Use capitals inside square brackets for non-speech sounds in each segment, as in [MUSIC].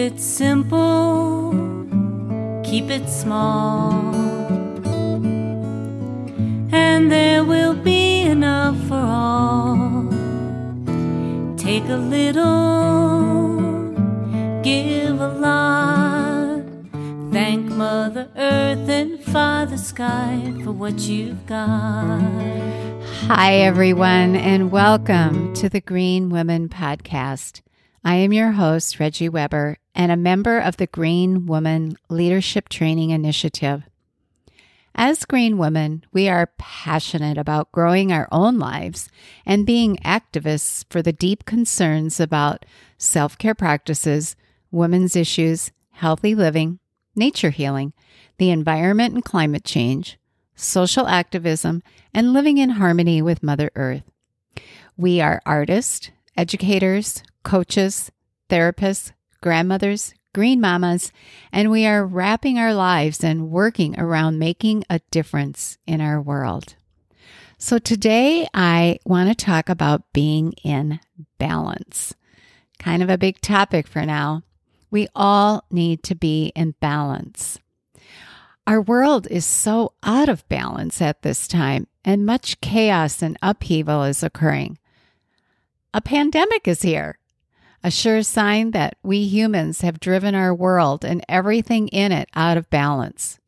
it simple, keep it small, and there will be enough for all. Take a little, give a lot. Thank Mother Earth and Father Sky for what you've got. Hi, everyone, and welcome to the Green Women Podcast. I am your host, Reggie Weber, and a member of the Green Woman Leadership Training Initiative. As Green Women, we are passionate about growing our own lives and being activists for the deep concerns about self care practices, women's issues, healthy living, nature healing, the environment and climate change, social activism, and living in harmony with Mother Earth. We are artists, educators, coaches, therapists, grandmothers, green mamas, and we are wrapping our lives and working around making a difference in our world. So today I want to talk about being in balance. Kind of a big topic for now. We all need to be in balance. Our world is so out of balance at this time, and much chaos and upheaval is occurring. A pandemic is here, a sure sign that we humans have driven our world and everything in it out of balance.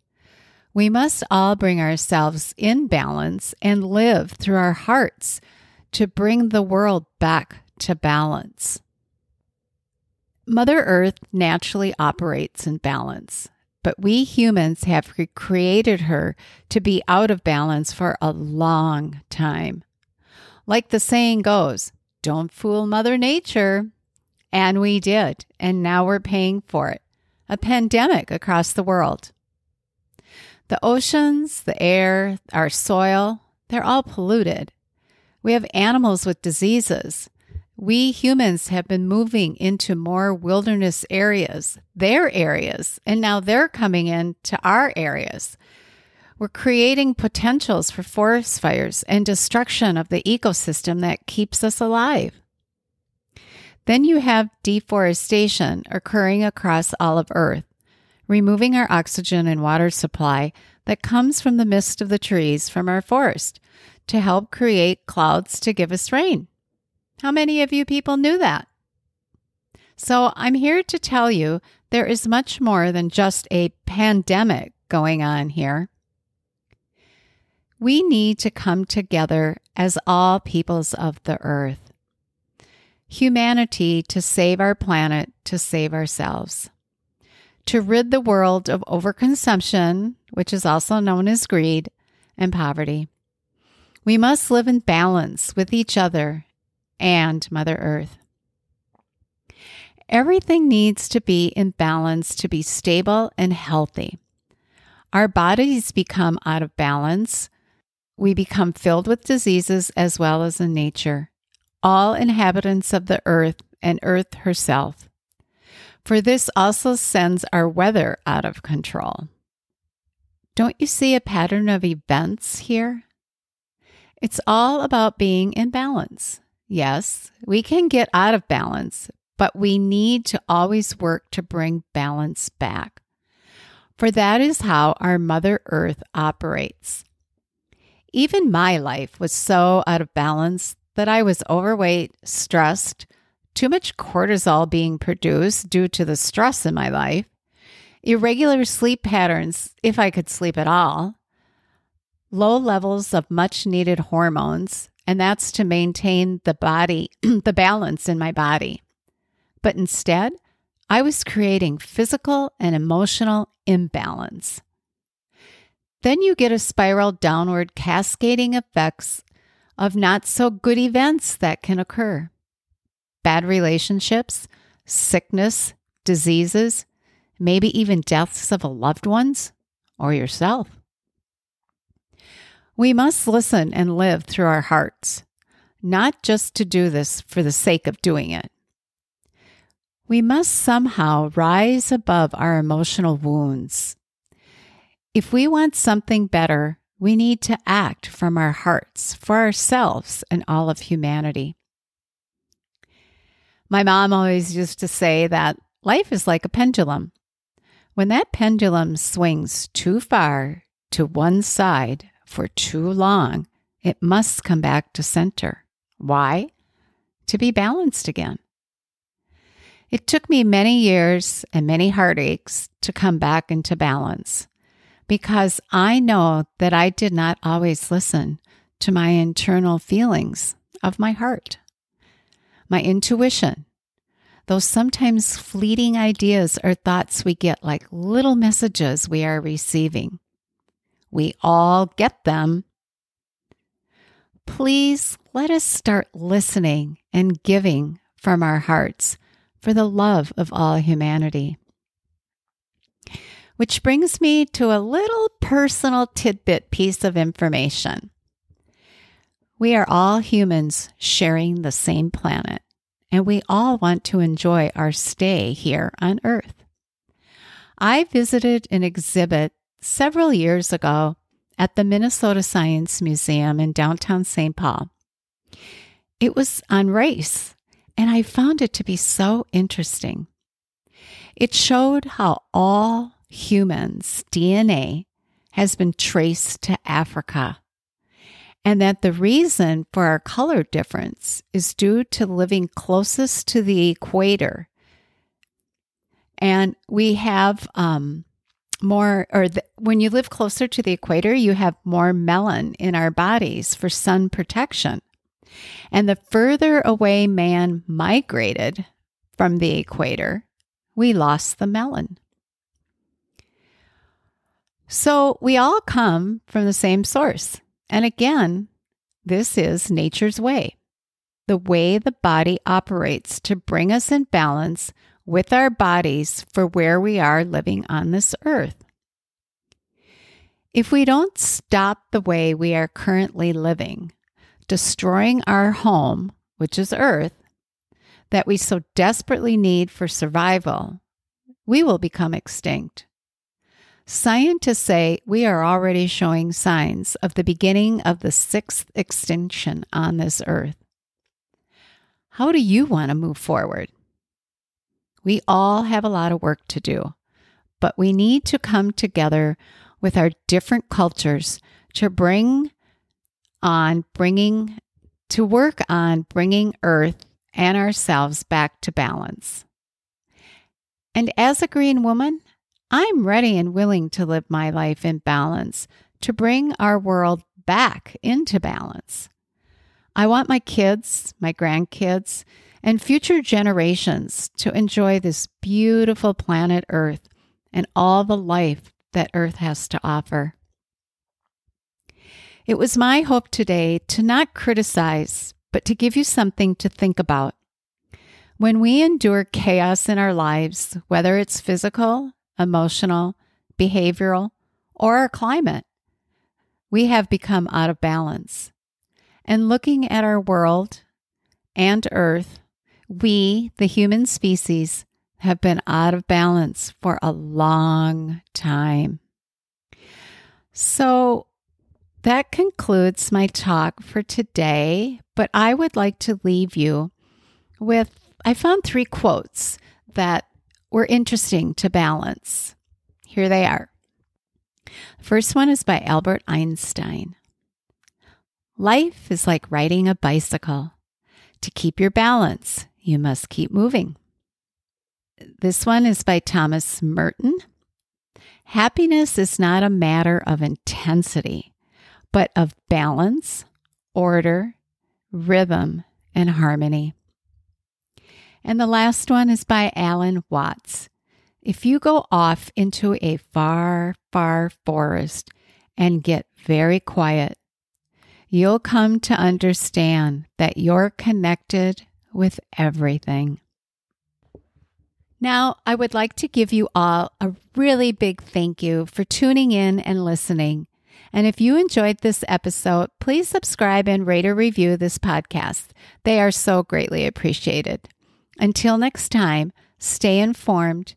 We must all bring ourselves in balance and live through our hearts to bring the world back to balance. Mother Earth naturally operates in balance, but we humans have created her to be out of balance for a long time. Like the saying goes, don't fool Mother Nature. And we did. And now we're paying for it. A pandemic across the world. The oceans, the air, our soil, they're all polluted. We have animals with diseases. We humans have been moving into more wilderness areas, their areas, and now they're coming into our areas. We're creating potentials for forest fires and destruction of the ecosystem that keeps us alive. Then you have deforestation occurring across all of Earth, removing our oxygen and water supply that comes from the mist of the trees from our forest to help create clouds to give us rain. How many of you people knew that? So I'm here to tell you there is much more than just a pandemic going on here. We need to come together as all peoples of the earth humanity to save our planet, to save ourselves, to rid the world of overconsumption, which is also known as greed, and poverty. We must live in balance with each other and Mother Earth. Everything needs to be in balance to be stable and healthy. Our bodies become out of balance. We become filled with diseases as well as in nature all inhabitants of the earth and earth herself. For this also sends our weather out of control. Don't you see a pattern of events here? It's all about being in balance. Yes, we can get out of balance, but we need to always work to bring balance back. For that is how our Mother Earth operates. Even my life was so out of balance that I was overweight, stressed, too much cortisol being produced due to the stress in my life, irregular sleep patterns, if I could sleep at all, low levels of much needed hormones, and that's to maintain the body, [CLEARS THROAT] the balance in my body. But instead, I was creating physical and emotional imbalance. Then you get a spiral downward cascading effects of not so good events that can occur bad relationships, sickness, diseases, maybe even deaths of loved ones or yourself. We must listen and live through our hearts, not just to do this for the sake of doing it. We must somehow rise above our emotional wounds. If we want something better, we need to act from our hearts for ourselves and all of humanity. My mom always used to say that Life is like a pendulum. When that pendulum swings too far to one side for too long, it must come back to center. Why? To be balanced again. It took me many years and many heartaches to come back into balance because I know that I did not always listen to my internal feelings of my heart, my intuition, those sometimes fleeting ideas or thoughts we get like little messages we are receiving. We all get them. Please let us start listening and giving from our hearts for the love of all humanity. Which brings me to a little personal tidbit piece of information. We are all humans sharing the same planet, and we all want to enjoy our stay here on Earth. I visited an exhibit several years ago at the Minnesota Science Museum in downtown St. Paul. It was on race and I found it to be so interesting. It showed how all humans' DNA has been traced to Africa, and that the reason for our color difference is due to living closest to the equator. And we have um, more, or when you live closer to the equator, you have more melanin in our bodies for sun protection. And the further away man migrated from the equator, we lost the melanin. So we all come from the same source. And again, this is nature's way, the way the body operates to bring us in balance with our bodies for where we are living on this earth. If we don't stop the way we are currently living, destroying our home, which is Earth, that we so desperately need for survival, we will become extinct. Scientists say we are already showing signs of the beginning of the sixth extinction on this earth. How do you want to move forward? We all have a lot of work to do, but we need to come together with our different cultures to bring on bringing to work on bringing Earth and ourselves back to balance. And as a green woman, I'm ready and willing to live my life in balance to bring our world back into balance. I want my kids, my grandkids, and future generations to enjoy this beautiful planet Earth and all the life that Earth has to offer. It was my hope today to not criticize, but to give you something to think about. When we endure chaos in our lives, whether it's physical, emotional, behavioral, or our climate, we have become out of balance. And looking at our world and Earth, we, the human species, have been out of balance for a long time. So, that concludes my talk for today, but I would like to leave you with I found three quotes that were interesting to balance. Here they are. First one is by Albert Einstein. Life is like riding a bicycle. To keep your balance, you must keep moving. This one is by Thomas Merton. Happiness is not a matter of intensity but of balance, order, rhythm, and harmony. And the last one is by Alan Watts. If you go off into a far, far forest and get very quiet, you'll come to understand that you're connected with everything. Now, I would like to give you all a really big thank you for tuning in and listening. And if you enjoyed this episode, please subscribe and rate or review this podcast. They are so greatly appreciated. Until next time, stay informed,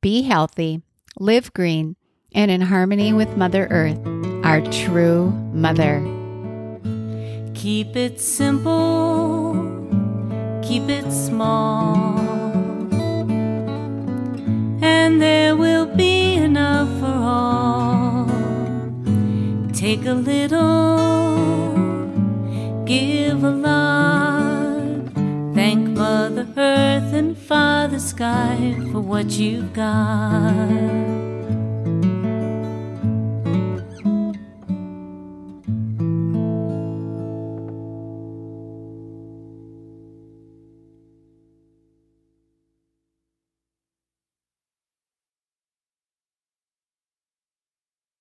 be healthy, live green, and in harmony with Mother Earth, our true mother. Keep it simple, keep it small. and there will be enough for all. Take a little, give a lot. Earth and Father Sky for what you've got.